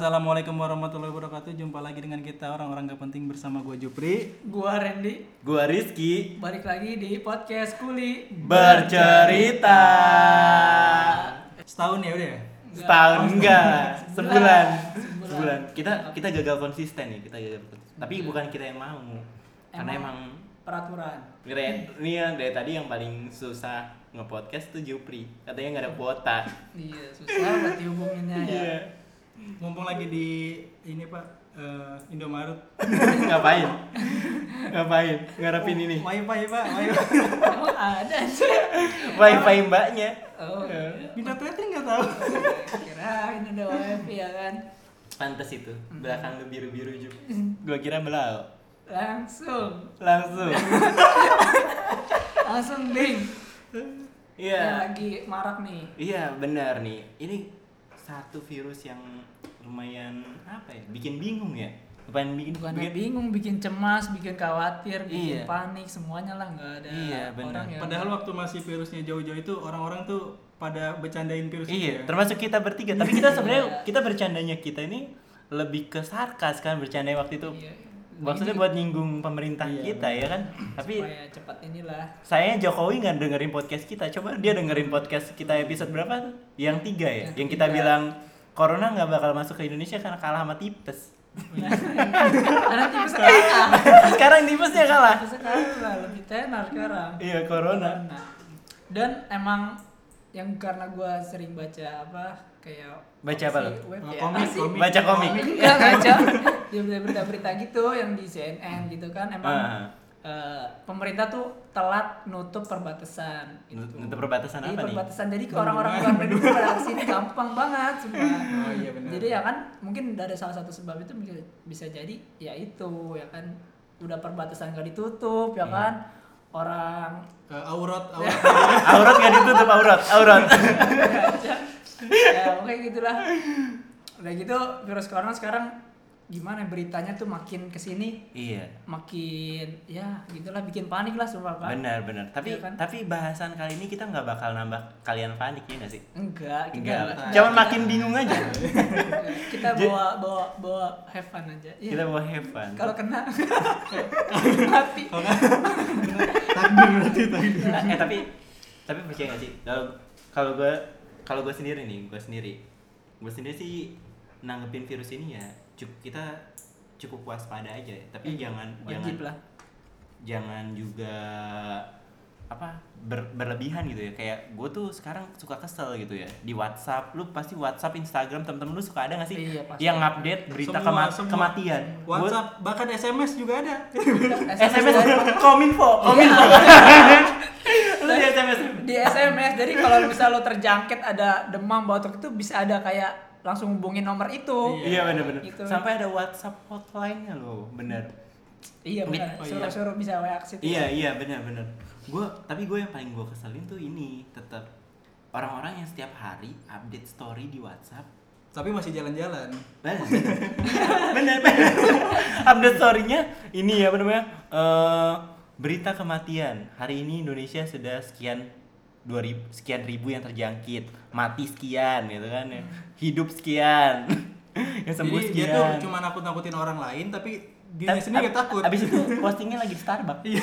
Assalamualaikum warahmatullahi wabarakatuh. Jumpa lagi dengan kita orang-orang gak penting bersama gue Jupri. Gua Randy, Gua Rizky balik lagi di podcast Kuli bercerita. Setahun ya udah ya? Setahun enggak, sebulan. Sebulan. Sebulan. Kita kita gagal konsisten nih, kita gagal. konsisten. Tapi bukan kita yang mau. Karena emang peraturan. Ini yang dari tadi yang paling susah nge-podcast tuh Jupri. Katanya nggak ada kuota. Iya, susah buat dihubunginnya ya. Mumpung lagi di ini Pak eh, Indomaret. Ngapain? Ngapain? Ngarepin ini. Wifi Pak, wifi. Emang ada sih. Wifi mbaknya. Oh, iya. Minta tweeting nggak tahu. kirain ada wifi ya kan. Pantes itu. Belakang lu biru-biru Jup. Gua kira belau. Langsung, Langsung. langsung ding. Iya. Ya, lagi marak nih. Iya benar nih. Ini satu virus yang lumayan apa ya? Bikin bingung ya. Bukan bikin Bukan bikin- bingung, bikin cemas, bikin khawatir, bikin Iya. panik, semuanya lah nggak ada Iya, benar. orang yang Padahal waktu masih virusnya jauh-jauh itu orang-orang tuh pada bercandain virus itu Iya, ya. termasuk kita bertiga. Tapi kita sebenarnya kita bercandanya kita ini lebih ke sarkas kan bercanda waktu itu. Iya. Maksudnya buat nyinggung pemerintah Iya, kita ya kan. Tapi supaya cepat inilah. saya Jokowi nggak dengerin podcast kita. Coba dia dengerin podcast kita episode berapa tuh? Yang tiga ya. Yang Yang, kita tiga. bilang corona nggak bakal masuk ke Indonesia karena kalah sama tipes. Karena tipe sekarang. Sekarang tipesnya kalah. Sekarang lah lebih tenar sekarang. Iya corona. Dan emang yang karena gue sering baca apa kayak Baca apa lo? web ya, komik, apa sih? komik. Baca komik. Enggak baca dia berita-berita gitu yang di CNN gitu kan emang Ah. Eh, pemerintah tuh telat nutup perbatasan gitu. Nutup perbatasan apa nih? perbatasan jadi ke orang-orang luar negeri tuh pada ke sini gampang banget semua. Oh iya benar. Jadi ya kan mungkin dari salah satu sebab itu bisa, bisa jadi ya itu ya kan udah perbatasan gak ditutup ya Iya. kan orang Eh, aurat, aurat. aurat nggak ditutup aurat, aurat. ya pokoknya gitulah udah gitu virus corona sekarang gimana beritanya tuh makin ke sini iya. makin ya gitulah bikin panik lah semua kan Benar benar. Tapi Iya kan? tapi bahasan kali ini kita nggak bakal nambah kalian panik ya nggak sih? enggak kita Enggak. Cuman makin bingung aja. kita bawa bawa bawa have fun aja Iya. Kita bawa have fun. kalau kena mati Takdir berarti takdir. eh tapi tapi percaya gak sih kalau kalau gue kalau gue sendiri nih gue sendiri gue sendiri sih nanggepin virus ini ya cukup kita cukup waspada aja ya. tapi jangan jangan wajib lah. jangan juga apa ber- berlebihan gitu ya. Kayak gue tuh sekarang suka kesel gitu ya. Di WhatsApp lu pasti WhatsApp Instagram temen-temen lu suka ada gak sih Iya, pasti. yang update berita Semua, kema- semua. kematian? Gua- WhatsApp bahkan SMS juga ada. SMS kominfo. Kominfo. Lu di SMS di SMS jadi kalau misal lo terjangkit ada demam batuk itu bisa ada kayak langsung hubungin nomor itu Iya bener-bener. Gitu. Sampai ada WhatsApp hotline-nya loh, bener. iya benar Oh, iya. suruh-suruh bisa WA ke situ Iya iya bener-bener. Gue tapi gue yang paling gue keselin tuh ini tetap orang-orang yang setiap hari update story di WhatsApp. Tapi masih jalan-jalan. Bener bener. bener. update story-nya ini ya apa namanya? eh, berita kematian. Hari ini Indonesia sudah sekian 2000 sekian ribu yang terjangkit, mati sekian gitu kan ya. Hidup sekian. yang sembuh Jadi dia sekian. tuh cuma nakut-nakutin orang lain tapi Ab- sendiri ab- takut. Abis itu postingnya lagi di Starbucks. Iya.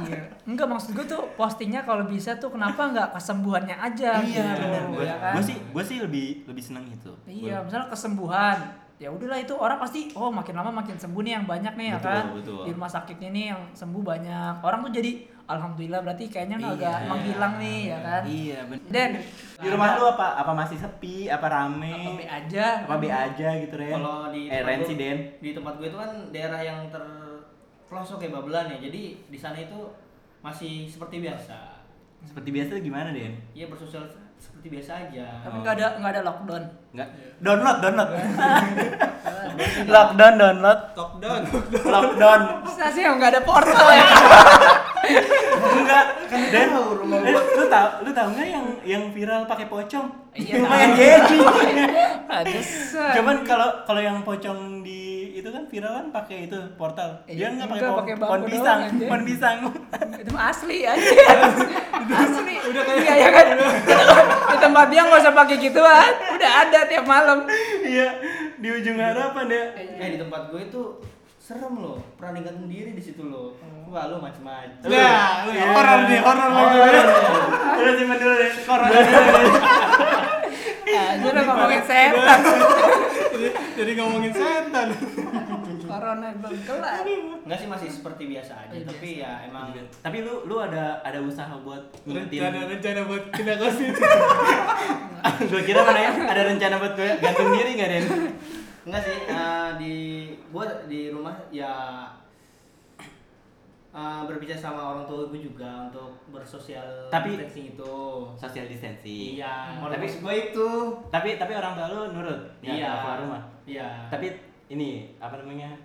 iya enggak maksud gue tuh postingnya kalau bisa tuh kenapa nggak kesembuhannya aja Iya, gitu benar. Gue ya kan sih gue sih lebih lebih senang itu. iya misalnya kesembuhan ya udahlah itu orang pasti oh makin lama makin sembuh nih yang banyak nih ya Betul, kan betul. di rumah sakitnya nih yang sembuh banyak orang tuh jadi alhamdulillah berarti kayaknya Iya. agak menghilang nih ya kan Iya, benar. dan Di rumah lu apa apa masih sepi, apa rame? apa be aja Apa be aja gitu Ren? Kalau di eh tempat Ren gua- sih Den. di tempat gue itu kan daerah yang terpelosok kayak Babelan ya. Jadi di sana itu masih seperti biasa. Seperti biasa gimana Den? Iya bersosial seperti biasa aja. tapi nggak ada nggak ada lockdown Enggak. Download, download. Lockdown, download. Talk down. Lockdown. Masa sih nggak ada portal ya Enggak. Den, eh, lu tahu lu tahu nggak yang yang viral pakai pocong? Iya, jadi. ada Cuman kalau kalau yang pocong di itu kan viral kan pakai itu portal. Dia Iya, nggak pakai enggak, pohon, pakai pohon bambu pisang, pohon pisang. itu mah asli ya asli udah kayak ya kan di tempat dia nggak usah pakai gituan udah ada tiap malam Iya. di ujung harapan ya. Eh di tempat gue itu serem loh, pernah gantung diri di situ loh. Wah lu macem-macem. Nah, lu Iya. horor nih, horor lagi. Udah simpan dulu deh. Corona dulu. Aja udah ngomongin setan. Jadi, jadi ngomongin setan. Corona belum kelar. Enggak sih masih seperti biasa aja, Iya, tapi ya emang Tapi lu lu ada ada usaha buat ngingetin. Rencana-rencana buat pindah ke situ. Gua kira mana ya? Ada rencana buat gue gantung diri enggak, Den? Enggak sih eh, di gua di rumah ya eh, berbicara sama orang tua gue juga untuk bersosial Tapi- distancing itu. Social distancing. Iya, Tapi tapi gue itu. tapi tapi orang tua lu nurut. Ya, Iya. keluar rumah. Iya. Tapi ini apa namanya?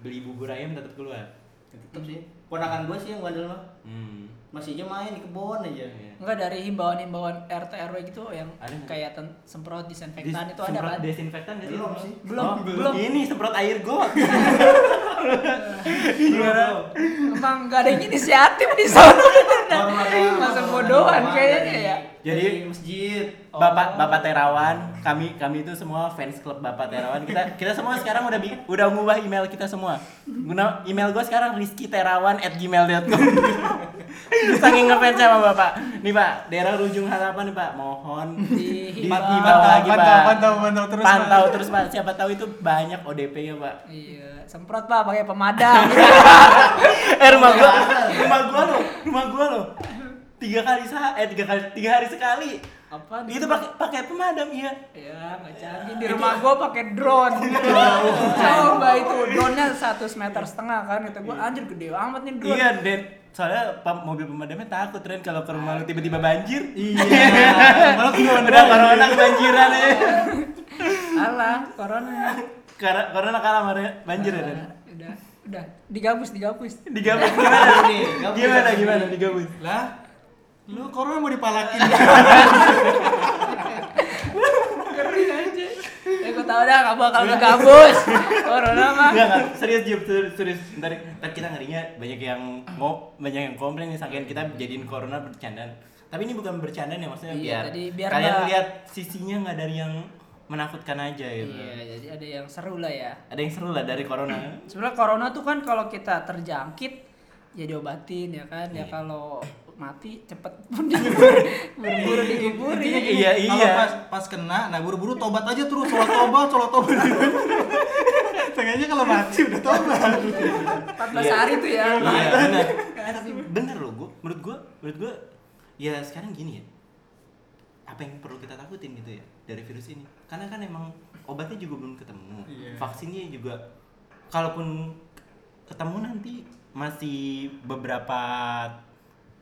Beli bubur ayam tetap keluar. tetep sih. Ponakan gue sih yang bandel mah. Hmm. Masih aja main di kebun aja. Iya. Enggak dari himbauan-himbauan RT RW gitu yang Ada kayak ten- semprot disinfektan Dis- itu ada semprot kan? Desinfektan sih? Belum sih. Belum, Oh, belum. Ini semprot air got. Gimana? Emang enggak ada yang inisiatif di sana. Masa bodohan kayaknya ya. Jadi Jadi- masjid. Bapak Bapak Terawan, kami kami itu semua fans klub Bapak Terawan. Kita kita semua sekarang udah bi- udah ngubah email kita semua. Guna email gue sekarang rizkyterawan@gmail.com. Saking ngefans sama Bapak. Nih Pak, daerah Ujung Harapan nih Pak, mohon Dihimbau. dihimbau lagi Pak. Pantau, pantau, pantau terus. Pantau terus Pak. Siapa tahu itu banyak ODP ya Pak. Iya, semprot Pak pakai pemadam. eh rumah gua, rumah gua lo, rumah gua lo. Tiga kali sah, eh tiga kali, tiga hari sekali. Apa? Itu pakai pakai pemadam iya. Ya, nggak canggih. Di rumah gua pakai drone. Coba itu drone-nya satu meter setengah kan. Itu gua anjir gede amat nih drone. Iya. Soalnya mobil pemadamnya takut Ren kalau ke rumah lu tiba-tiba banjir. Iya. Malah corona. Udah corona kebanjiran ya. Alah, corona. Karena corona kalah banjir ya, Ren. Udah, udah digabus, digabus. Digabus gimana? Nih. Gimana gimana digabus? Lah, lu corona mau dipalakin. Ngeri aja. Ya tahu dah kamu bakal ngegabus. Corona mah. Enggak, enggak, serius Jib, serius, serius. Ntar, ntar kita ngerinya banyak yang mau banyak yang komplain nih saking kita jadiin corona bercandaan. Tapi ini bukan bercandaan ya maksudnya Iya, biar, tadi biar kalian nggak- lihat sisinya nggak dari yang menakutkan aja gitu. Iya, jadi ada yang seru lah ya. Ada yang seru lah dari corona. Sebenarnya corona tuh kan kalau kita terjangkit ya diobatin ya kan. Ya Iya. kalau mati cepet pun dikubur. buru-buru dikuburin. Iya, iya. Kalau pas, pas kena, nah buru-buru tobat aja terus, sholat tobat, sholat tobat. Sengaja kalau mati udah tobat. 14 hari tuh ya. Iya, benar. Kan sih. Bener loh, gua, menurut gua, menurut gua ya sekarang gini ya. Apa yang perlu kita takutin gitu ya dari virus ini? Karena kan emang obatnya juga belum ketemu. Iya. Vaksinnya juga kalaupun ketemu nanti masih beberapa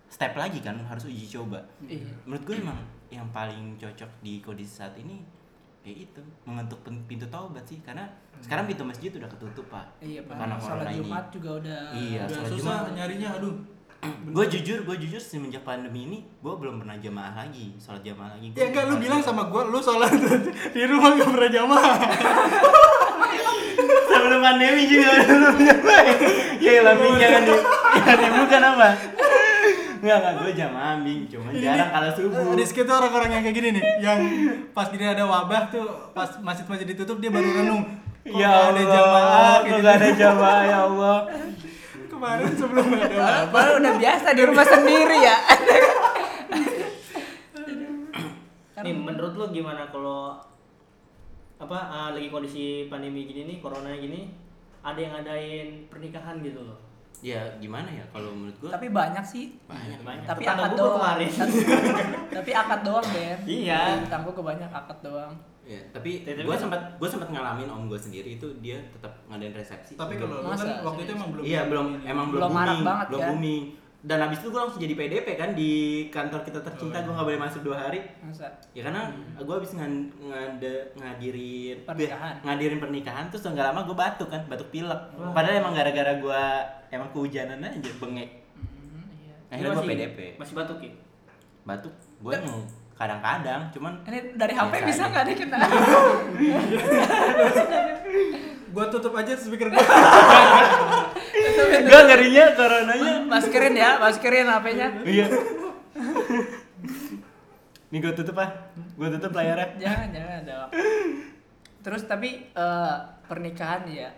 step lagi kan harus uji coba. Iya. Menurut gue emang yang paling cocok di kondisi saat ini ya itu mengetuk pen- pintu taubat sih karena sekarang pintu masjid udah ketutup pak Iya, Pak. karena Sholat corona ini. Jumat juga udah Iya, Udah susah Jumat. nyarinya, aduh. gue jujur gue jujur semenjak pandemi ini gue belum pernah jamaah lagi sholat jamaah lagi Gua Ya enggak lu bilang sama gua lu sholat di rumah gak pernah jamaah. sebelum pandemi juga belum jamaah ya lebih jangan di jangan dibuka apa Enggak, enggak, gue jamaah ambing, cuma jarang kalau subuh Rizky tuh orang-orang yang kayak gini nih, yang pas gini ada wabah tuh, pas masjid-masjid ditutup dia baru renung. Kok Ya ada jamaah kok kayak nggak ada gitu. jamaah ya Allah Kemarin sebelum ada wabah. udah biasa di rumah sendiri ya. Nih menurut lu gimana kalau apa ah, lagi kondisi pandemi gini nih, corona gini, ada yang ngadain pernikahan gitu loh. Ya gimana ya kalau menurut gue Tapi banyak sih. banyak Banyak. Tapi Tetangga akad gua doang. kemarin. Tapi akad doang, Ben. Iya. Tangguh kebanyak akad doang. Ya, tapi Tapi gue kan- sempat gue sempat ngalamin om gue sendiri itu dia tetap ngadain resepsi. Tapi Belum- kalau lu kan waktu itu emang belum. iya belum emang belum, Belum booming, banget, belum kan? booming. Dan habis itu gue langsung jadi PDP kan di kantor kita tercinta gue nggak boleh masuk dua hari. Masa? Ya karena gue habis ngan- ngade- ngadirin Pernikahan. ngadirin pernikahan terus nggak lama gue batuk kan batuk pilek. Padahal emang gara-gara gue emang kehujanan aja bengek. Hmm, iya. Akhirnya gue Masih- PDP. Masih batuk ya? Batuk gue emang kadang-kadang cuman Ini dari HP Biasa bisa nggak dikit? Gua tutup aja speaker gua. gue ngerinya coronanya Maskerin ya, maskerin HP-nya. Iya. Nih gue tutup ah, gue tutup layarnya. Jangan, jangan dong. terus tapi eh, pernikahan ya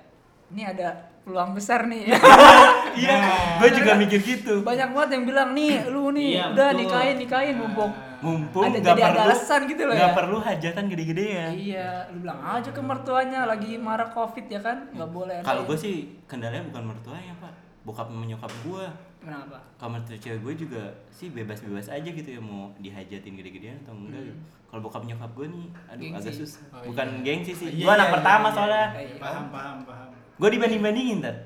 ini ada peluang besar nih Iya, gue juga mikir gitu. banyak banget yang bilang nih lu nih Iya, udah betul. nikahin nikahin mumpung Mumpung Ada- nggak jadi ada perlu alasan gitu loh nggak ya. perlu hajatan gede-gedean. iya lu bilang aja ke mertuanya lagi marah covid ya kan nggak boleh ada Kalau gue sih kendalanya bukan mertuanya pak, bokap sama nyokap gue. kenapa Kalau mertua cewek gue juga sih bebas-bebas aja gitu ya mau dihajatin gede-gedean atau enggak gitu. Kalau bokap nyokap gue nih, aduh Gengsi. agak susah. Oh, bukan iya. gengsi sih, Iya, gue anak iya, pertama iya, soalnya. Eh, iya. Paham, paham, paham. Gue dibanding-bandingin ntar.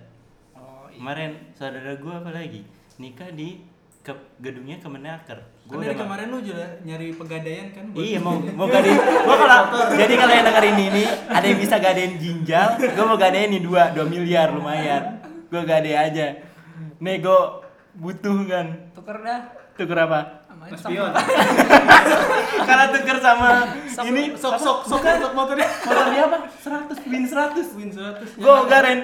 oh iya. Kemarin saudara gue apa lagi nikah di ke gedungnya Kemenaker. Kan Gua dari kemarin lu juga nyari pegadaian kan? buat- Iya mau mau gadein. Gua kalau jadi kalau yang dengerin ini ada yang bisa gadein ginjal, gua mau gadein nih dua dua miliar lumayan. Gua gade aja. Nego butuh kan. tuker dah Tuker apa? sama Mas Pion. Karena tuker sama Sok- ini Sok, sok, sok, sok motornya. motor dia apa? 100 win 100. Win 100. Gua garen.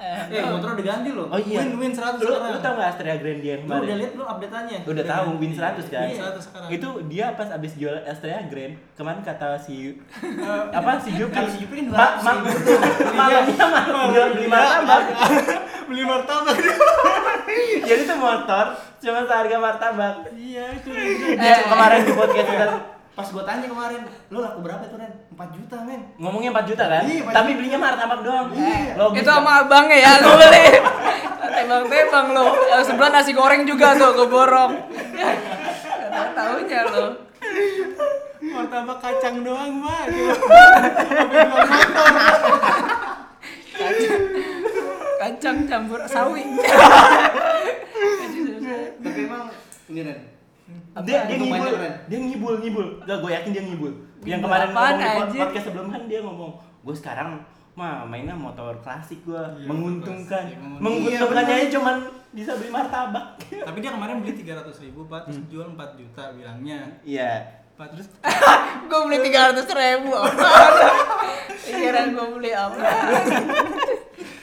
Eh, Eh, motor udah ganti loh. Oh iya. Win, win 100 Lu, sekarang. lu tau gak Astrea Grand dia yang Lu udah kemarin? lihat lu update-annya? Udah tahu win 100 kan? Win 100 sekarang. Itu dia pas abis jual Astrea Grand, kemarin kata si apa si Jupri? Kata si Jupri kan Mak, 200 mak, malamnya mah jual beli martabak. Beli martabak. Jadi tuh motor cuma seharga martabak. Iya, itu. Dia kemarin di podcast kita Pas gua tanya kemarin, lu laku berapa itu Ren? 4 juta men. ngomongnya 4 juta kan? Iya, 4 Tapi belinya martabak doang. Eh, Logis itu sama abangnya ya lu beli tembang-tembang lo yang sebelah nasi goreng juga tuh gue borong Gak taunya lo Martabak kacang doang, Mbak. Gitu. kacang campur sawi Tapi emang ini Ren. Dia dia ngibul, dia ngibul ngibul. Gak, gue yakin dia ngibul. Yang kemarin apaan, ngomong di podcast sebelumnya dia ngomong, gue sekarang mah mainnya motor klasik gue Iya, menguntungkan, klasik, menguntungkan. menguntungkannya Iya, aja cuman bisa beli martabak. Tapi dia kemarin beli 300 ribu, Pak. Terus jual 4 juta bilangnya. Iya. Pak, terus gue beli tiga ratus ribu kira gue beli apa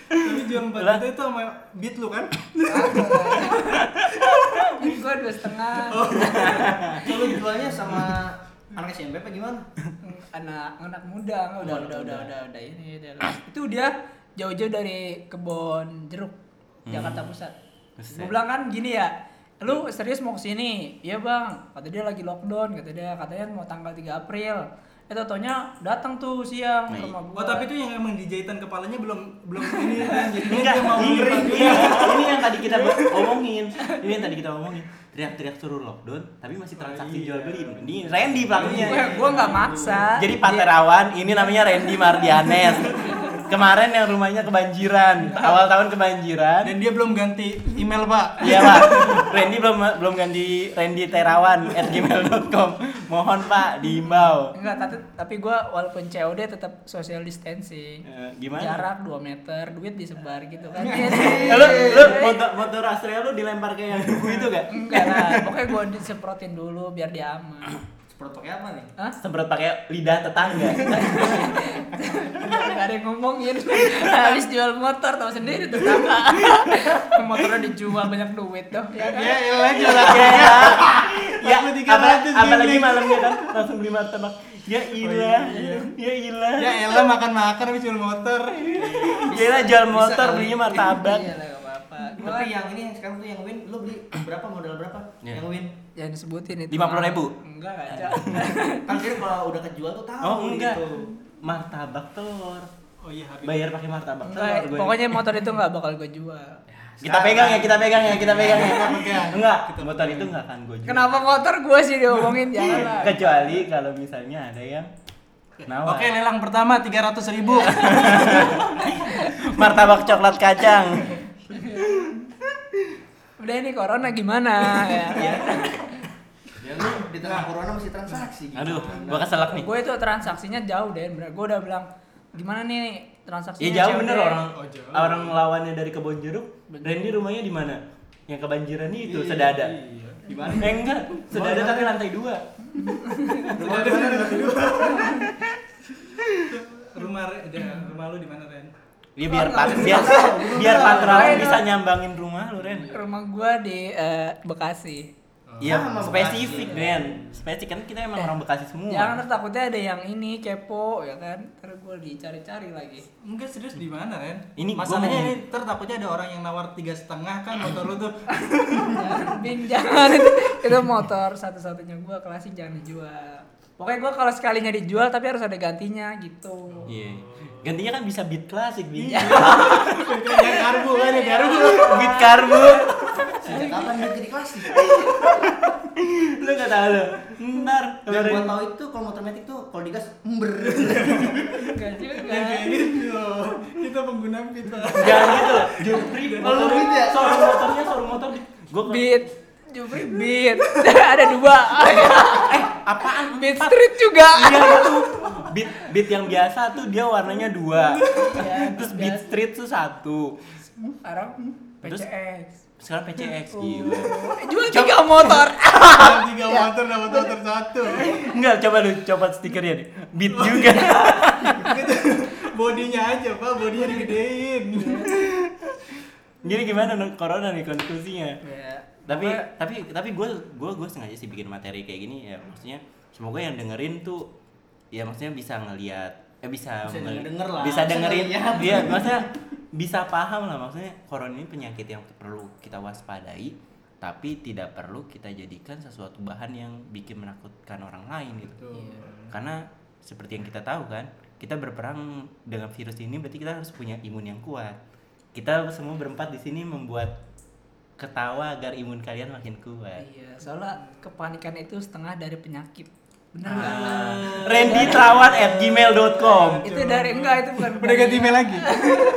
tapi jual 4 Lah. juta itu sama beat lu kan? Gue dua setengah. Lu jualnya sama anak SMP apa gimana? anak anak muda udah udah udah udah udah ini udah. itu dia jauh-jauh dari kebon jeruk Jakarta Pusat. Gue bilang kan gini ya lu serius mau ke sini iya bang. Kata dia lagi lockdown kata dia katanya mau tanggal 3 April itu taunya datang tuh siang ke Nah, rumah gua Oh, tapi itu yang emang dijahitan kepalanya belum belum ini kan. Jadi Enggak, dia mau ini, ini, ini yang tadi kita omongin. Ini yang tadi kita omongin. Teriak-teriak suruh lockdown, tapi masih transaksi iya. jual beli. Ini Randy pelakunya. gue gue nggak maksa Jadi Pak Terawan, ini namanya Randy Mardianes. Kemarin yang rumahnya kebanjiran, awal tahun kebanjiran. dan dia belum ganti email, Pak. Iya pak, Randy belum belum ganti Randy Terawan at gmail.com. Mohon pak diimbau. enggak tapi tapi gue walaupun COD tetap social distancing Eh, gimana? jarak 2 meter duit disebar gitu kan lu lu motor motor Astrea lu dilempar ke yang itu gak? enggak lah pokoknya gue disemprotin dulu biar dia aman Semprot pakai apa nih? Hah? Semprot pakai lidah tetangga. Gak ada yang ngomongin Habis jual motor tau sendiri tetangga Motornya dijual banyak duit tuh ya kan? Ya elah jualan. ya, Aku apa, 300 apalagi malamnya kan langsung beli martabak. Ya ilah, ya ilah. Ya elah makan-makan habis jual motor. Ya ilah jual motor belinya martabak. Iya Gua Tapi yang ini yang sekarang tuh yang win, lu beli berapa modal berapa? Iya. Yang win. Jangan disebutin itu 50.000? Enggak aja Kan kira kalau udah kejual tuh tahu Oh enggak, gitu. martabak telur. Oh iya, habis. Bayar pakai martabak telur. Enggak, gue. pokoknya motor itu gak bakal gue jual kita pegang ya, kita pegang ya, kita pegang ya. Kita pegang. Enggak, Kita motor itu enggak akan gue jual. Kenapa motor gue sih diomongin jangan lah Kecuali kalau misalnya ada yang nawar. Oke, lelang pertama 300 ribu. martabak coklat kacang. Udah ini corona gimana ya Ya lu di tengah corona masih transaksi gitu. Aduh, gua keselak nih. Gue itu transaksinya jauh deh bener Gue udah bilang gimana nih transaksinya Ya jauh bener orang Oh, jauh. orang lawannya dari kebon jeruk. Randy rumahnya di mana? Yang kebanjiran itu sedada. Iya. Di mana? Eh enggak, sedada tapi lantai dua. Rumah di mana? Rumah Re- dia- rumah lu di mana, Ren? Ya biar Oh, pat, nggak biar biar Nggak, patrawan bisa nyambangin rumah lu Ren. Rumah gue di eh, Bekasi Oh Iya, Sama spesifik, Bekasi. Den. Spesifik kan kita emang Eh, orang Bekasi semua. Jangan ntar takutnya ada yang ini kepo ya kan. Ntar gue dicari-cari lagi. Mungkin serius di mana Ren? Ini gua masalahnya ini ntar takutnya ada orang yang nawar tiga setengah kan motor lu tuh. jangan, Bin, jangan itu, itu motor satu-satunya gue klasik jangan dijual. Pokoknya gue kalau sekali nggak dijual tapi harus ada gantinya gitu. Iya. Gantinya kan bisa beat klasik, Bi. Iya. yang karbu kan yang karbu. beat karbu. Sejak kapan dia jadi klasik? Lu gak tahu lu. Ntar Yang gua tahu itu kalau motor metik tuh kalau digas ember. Enggak juga. Gitu. Kita pengguna pit. jangan gitu loh. Jupri ya? Showroom motornya showroom motor. Gua Beat. Jupri beat. ada dua. eh apaan? Beat Empat. street juga. Iya itu. Beat beat yang biasa tuh dia warnanya dua. Iya, Terus beat street tuh satu. Sekarang Terus? PCX. Sekarang PCX Oh. gila. Jual tiga motor. Tiga motor dapat motor satu. Enggak, coba lu coba stikernya nih. Beat juga. Bodinya aja pak, bodinya digedein. Jadi gimana no, corona nih konklusinya? Ya. Tapi Pokoknya- tapi tapi gue gue gue sengaja sih bikin materi kayak gini ya maksudnya semoga yang dengerin tuh ya maksudnya bisa ngelihat eh bisa Bisa denger lah, bisa dengerin iya maksudnya bisa paham lah maksudnya corona ini penyakit yang perlu kita waspadai tapi tidak perlu kita jadikan sesuatu bahan yang bikin menakutkan orang lain gitu Iya. karena seperti yang kita tahu kan kita berperang dengan virus ini berarti kita harus punya imun yang kuat kita semua berempat di sini membuat ketawa agar imun kalian makin kuat Iya, soalnya kepanikan itu setengah dari penyakit. Bener Ah. Randy Trawan at gmail.com Itu dari enggak itu bukan. Udah ganti email lagi.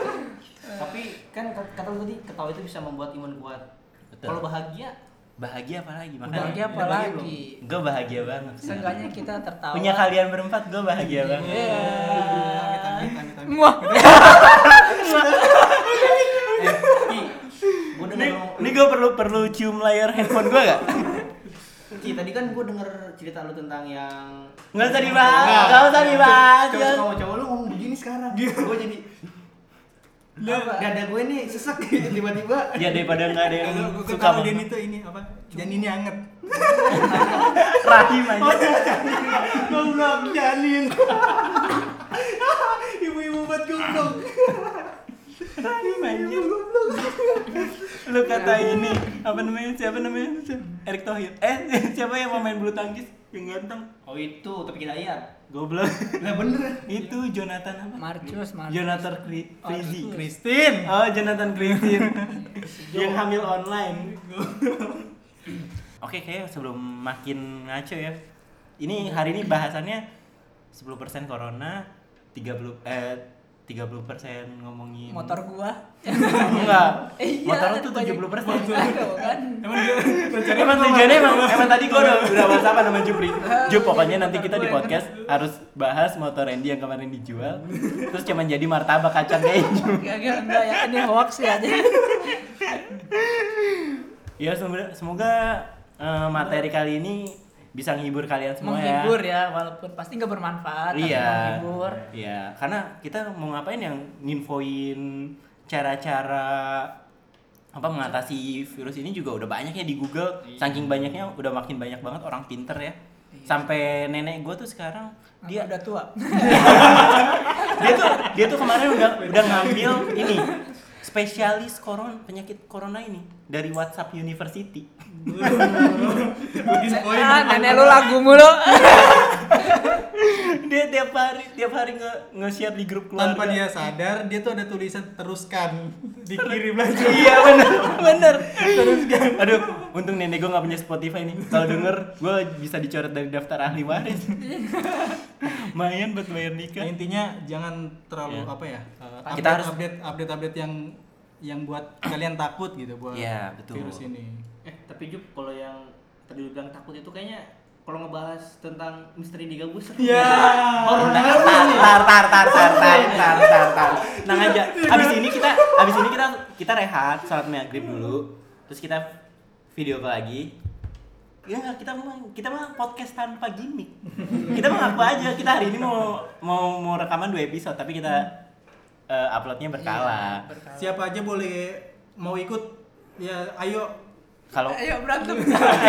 Tapi kan kata lu tadi ketawa itu bisa membuat imun kuat. Kalau bahagia bahagia apa lagi makanya Bahagia apa lagi? gue bahagia banget Seenggaknya kita tertawa. punya kalian berempat gue bahagia banget Iya. Amit, amit, amit, amit. Wah. Ki, gua ini, gue perlu perlu cium layar handphone gue gak? Ki, tadi kan gua denger cerita lu tentang yang Nggak usah dibahas, nggak usah dibahas. Coba cowok lu ngomong begini sekarang. Gua jadi apa? Dada gue nih sesek gitu tiba-tiba. ya daripada nggak ada yang gue suka dia itu ini apa? Janin ini anget. rahim aja Goblok janin. Ibu-ibu buat goblok. Rahim aja lu kata ini apa namanya siapa namanya? Erick Thohir. Eh siapa yang pemain bulu tangkis? Yang ganteng. Oh itu, tapi kita lihat. goblok. Lah bener. itu Jonathan apa? Marcus, Marcus. Jonathan Marcus. Christine. oh Jonathan Christine yang hamil online. Oke kayak sebelum makin ngaco ya. Ini hari ini bahasannya 10% corona 30 eh 30% ngomongin motor gua. enggak Iya, motor lu tuh banyak- 70% persen Aduh, kan. Emang dia rencananya Emang apa, tujuannya Bang? emang, emang tadi gue udah, udah whatsapp sama Jupri Jup pokoknya nanti kita di podcast harus bahas motor Randy yang kemarin dijual Terus cuman jadi martabak kacang enggak, enggak ya. Ini hoax ya aja. Ya semoga, semoga eh, materi kali ini bisa menghibur kalian semua menghibur ya ya, walaupun pasti nggak bermanfaat tapi Iya. menghibur. Iya karena kita mau ngapain yang nginfoin cara-cara apa mengatasi virus ini juga udah banyak ya di Google. Saking banyaknya udah makin banyak banget orang pinter ya. Sampai nenek gue tuh sekarang dia dia udah tua. Dia tuh dia tuh kemarin udah udah ngambil ini spesialis koron penyakit corona ini dari WhatsApp University. Ah, nenek lu lagu mulu. Dia tiap hari tiap hari nge nge-share di grup keluarga. Tanpa dia sadar, dia tuh ada tulisan teruskan. Dikirim lagi. iya bener. Bener. Teruskan. Aduh untung nenek gue nggak punya Spotify nih. Kalau denger gue bisa dicoret dari daftar ahli waris. Lumayan buat bayar Nah, nikah. Intinya jangan terlalu Ya. apa ya? uh, Kita update, harus- update update update yang yang buat kalian takut gitu buat Iya, betul. virus ini. Eh, tapi Jup kalau yang tadi lu bilang takut itu kayaknya kalau ngebahas tentang misteri di gabus. Ya. Horor Tar, tar, tar, tar, tar, tar, tar, tar. Tenang aja. Abis ini kita, abis ini kita, kita rehat, salat maghrib dulu. Terus kita video call lagi. Ya nggak, kita mah kita mah podcast tanpa gimmick. Kita mah ngaku aja. Kita hari ini mau mau mau rekaman dua episode, tapi kita eh, uploadnya berkala. Iya, berkala. Siapa aja boleh mau ikut ya ayo kalau Ayo berantem.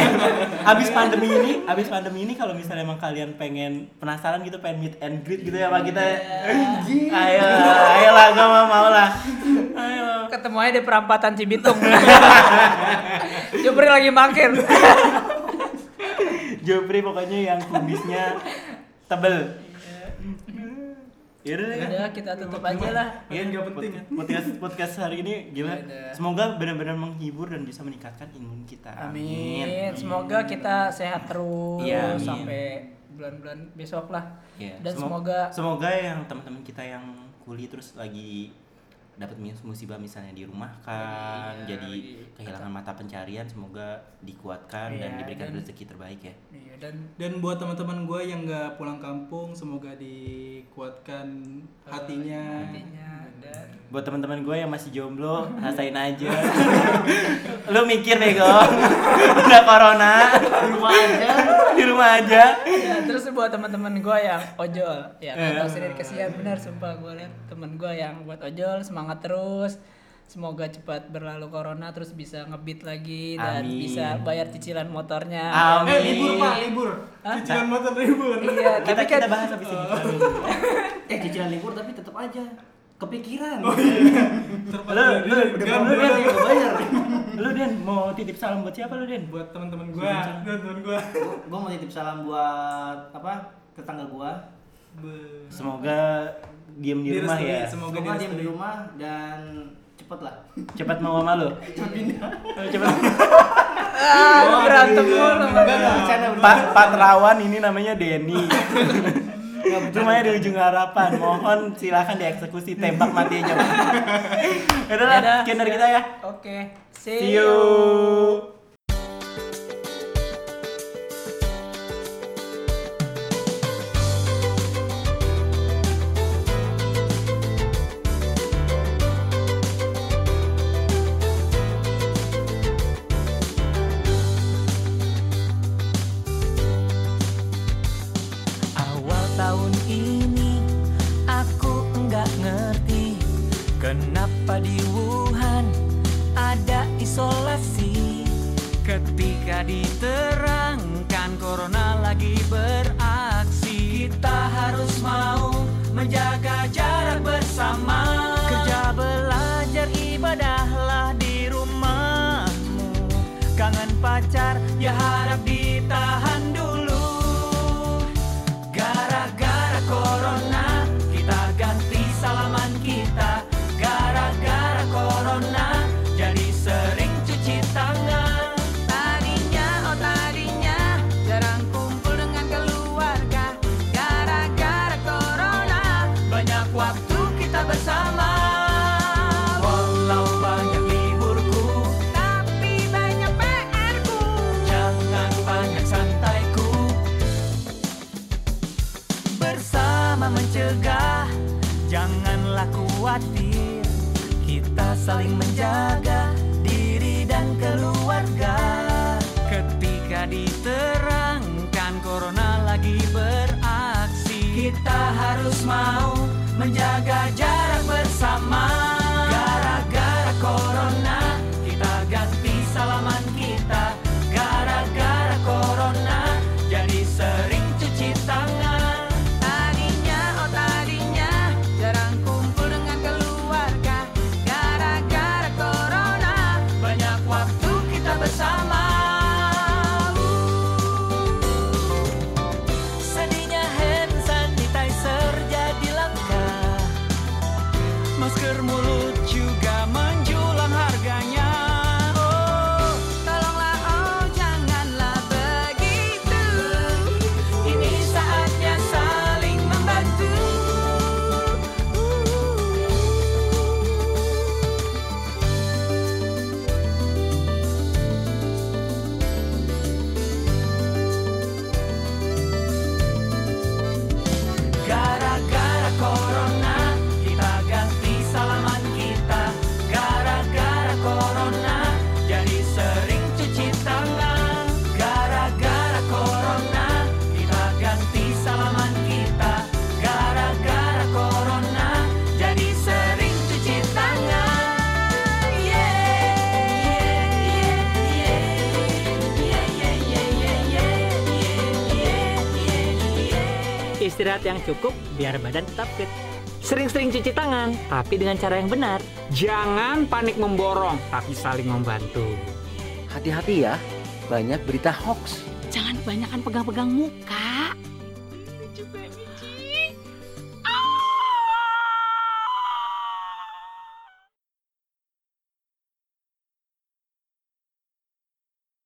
abis pandemi ini, abis pandemi ini kalau misalnya emang kalian pengen penasaran gitu, pengen meet and greet gitu ya sama kita, ayo, ayolah, gue mau mau lah, ayo. Ketemu aja di perampatan Cibitung. Jupri lagi mangkir. Jopri pokoknya yang kumisnya tebel. Yaudah ya. Udah kita tutup aja lah. Iya, nggak penting. Podcast podcast hari ini gila. Yaudah. Semoga benar-benar menghibur dan bisa meningkatkan imun kita. Amin. Semoga kita sehat terus Iya, amin. sampai bulan-bulan besok lah. Iya, Dan semo- semoga semoga yang teman-teman kita yang kuliah terus lagi dapat mus- musibah misalnya dirumahkan, Iya, jadi lagi- kehilangan mata pencarian, semoga dikuatkan dan Iya, diberikan dan- rezeki terbaik ya. Iya, dan Dan buat teman-teman gue yang nggak pulang kampung, semoga dikuatkan hatinya. intinya dan Buat teman-teman gue yang masih jomblo, rasain aja. Lu mikir deh kok. Udah corona, Di rumah aja. di rumah aja. ya, terus buat teman-teman gue yang ojol ya kalau sendiri kesian benar sumpah gue lihat temen gue yang buat ojol semangat terus semoga cepat berlalu corona terus bisa ngebit lagi dan Amin. bisa bayar cicilan motornya Amin. Eh libur pak, libur. Hah? Cicilan motor libur. iya Kita tapi kan kita bahas habis ini. Eh cicilan libur tapi tetap aja kepikiran. Lu lu lu Udah lu, bayar, Den, Udah bayar. lu Den mau titip salam buat siapa lu Den? Buat teman-teman gue, teman-teman gue. Gue mau titip salam buat apa? Tetangga gua. Semoga diem di rumah ya. Semoga Semoga dia dia di rumah dan cepet lah. Cepat mau sama lu. Cepet pindah. Cepat. ah, berantem mulu Pak Pak Terawan ini namanya Denny. Rumahnya di ujung harapan. Mohon silakan dieksekusi tembak mati aja. Udah lah, Dadah. sekian dari kita ya. oke See you. Awal tahun ini. Aku enggak ngerti Kenapa di Wuhan ada isolasi. Ketika diterangkan corona lagi beraksi istirahat yang cukup biar badan tetap fit. Sering-sering cuci tangan, tapi dengan cara yang benar. Jangan panik memborong, tapi saling membantu. Hati-hati ya, banyak berita hoax. Jangan kebanyakan pegang-pegang muka.